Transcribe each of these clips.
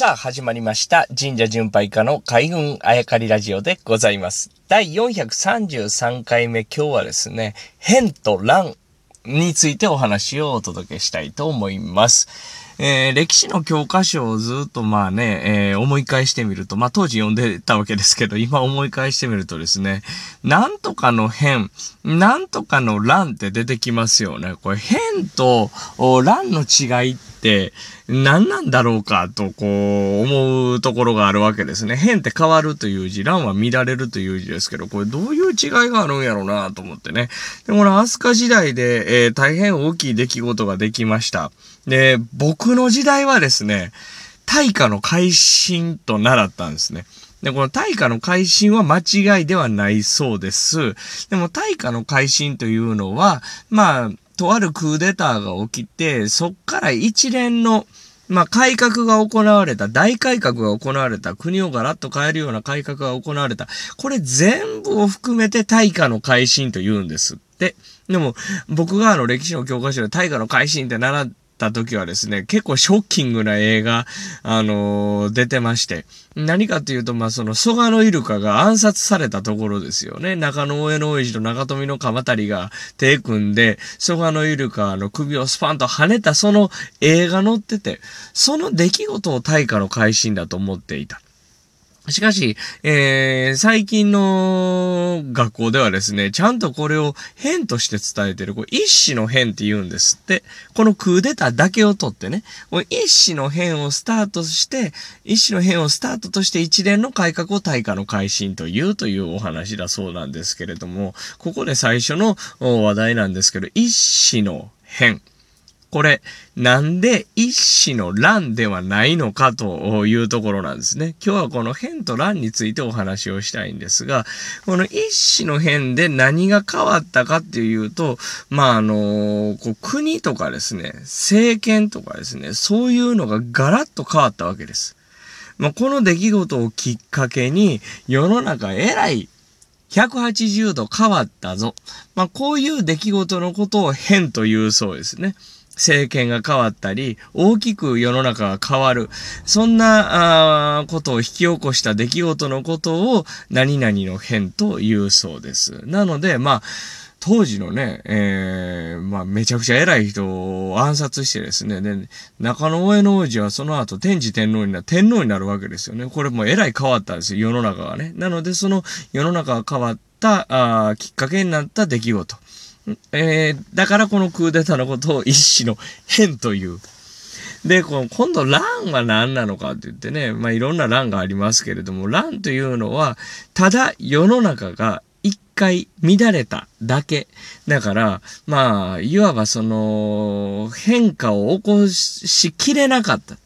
さあ、始まりました。神社巡拝家の海軍あやかりラジオでございます。第433回目、今日はですね、変と乱についてお話をお届けしたいと思います。えー歴史の教科書をずっとまあね、えー思い返してみると、まあ当時読んでたわけですけど、今思い返してみるとですね、なんとかの変、なんとかの乱って出てきますよね。これ変と乱の違いって何なんだろうかとこう思うところがあるわけですね。変って変わるという字、乱は乱れるという字ですけど、これどういう違いがあるんやろうなと思ってね。で、この飛鳥時代で、えー大変大きい出来事ができました。で、僕の時代はですね、大化の改新と習ったんですね。で、この大化の改新は間違いではないそうです。でも大化の改新というのは、まあ、とあるクーデターが起きて、そっから一連の、まあ、改革が行われた、大改革が行われた、国をガラッと変えるような改革が行われた。これ全部を含めて大化の改新と言うんですって。でも、僕があの歴史の教科書で大化の改新って習った時はですね、結構ショッキングな映画、あのー出てまして。何かというと、まあ、その、蘇我のイルカが暗殺されたところですよね。中野上の大石と中富の鎌足が手組んで、蘇我のイルカの首をスパンと跳ねたその映画載ってて、その出来事を大化の改心だと思っていた。しかし、えー、最近の学校ではですね、ちゃんとこれを変として伝えてる。これ一種の変って言うんですって。このクーデターだけを取ってね、これ一種の変をスタートして、一種の変をスタートとして一連の改革を大化の改新というというお話だそうなんですけれども、ここで最初の話題なんですけど、一種の変。これ、なんで一子の乱ではないのかというところなんですね。今日はこの変と乱についてお話をしたいんですが、この一子の変で何が変わったかっていうと、まあ、あのこう国とかですね、政権とかですね、そういうのがガラッと変わったわけです。まあ、この出来事をきっかけに、世の中えらい180度変わったぞ。まあ、こういう出来事のことを変というそうですね。政権が変わったり、大きく世の中が変わる。そんなあことを引き起こした出来事のことを何々の変と言うそうです。なので、まあ、当時のね、えー、まあ、めちゃくちゃ偉い人を暗殺してですね、で、中野上野王子はその後天智天皇にな、天皇になるわけですよね。これも偉い変わったんですよ、世の中がね。なので、その世の中が変わった、あーきっかけになった出来事。えー、だからこのクーデターのことを一種の変という。で、この今度乱は何なのかって言ってね、まあいろんな乱がありますけれども、乱というのは、ただ世の中が一回乱れただけ。だから、まあ、いわばその、変化を起こしきれなかった。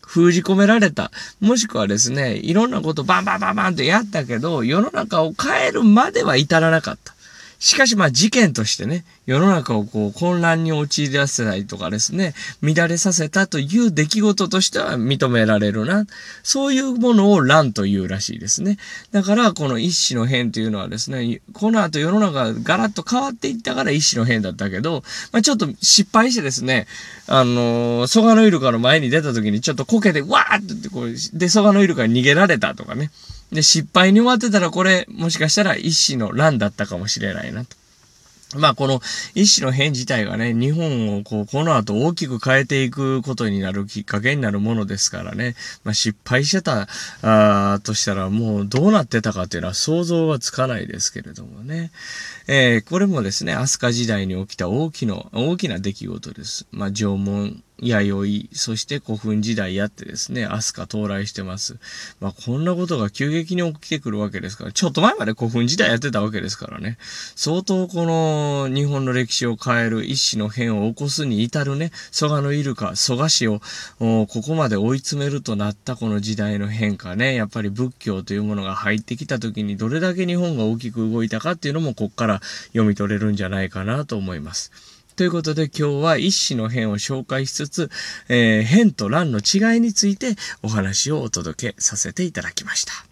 封じ込められた。もしくはですね、いろんなことバンバンバンバンってやったけど、世の中を変えるまでは至らなかった。しかしまあ事件としてね、世の中をこう混乱に陥らせたりとかですね、乱れさせたという出来事としては認められるな。そういうものを乱というらしいですね。だからこの一種の変というのはですね、この後世の中がガラッと変わっていったから一種の変だったけど、まあちょっと失敗してですね、あのー、蘇我のイルカの前に出た時にちょっとこけて、わーって言ってこう、で、蘇我のイルカに逃げられたとかね。で、失敗に終わってたらこれ、もしかしたら一種の乱だったかもしれないなと。まあこの一種の変自体がね、日本をこう、この後大きく変えていくことになるきっかけになるものですからね。まあ失敗してた、あーとしたらもうどうなってたかっていうのは想像はつかないですけれどもね。えーこれもですね、飛鳥時代に起きた大きな、大きな出来事です。まあ縄文、弥生、そして古墳時代やってですね、飛鳥到来してます。まあこんなことが急激に起きてくるわけですから、ちょっと前まで古墳時代やってたわけですからね。相当この日本の歴史を変える一種の変を起こすに至るね、蘇我のイルカ、蘇我氏をここまで追い詰めるとなったこの時代の変化ね、やっぱり仏教というものが入ってきた時にどれだけ日本が大きく動いたかっていうのもこっから読み取れるんじゃないかなと思います。ということで今日は一種の変を紹介しつつ、えー変と乱の違いについてお話をお届けさせていただきました。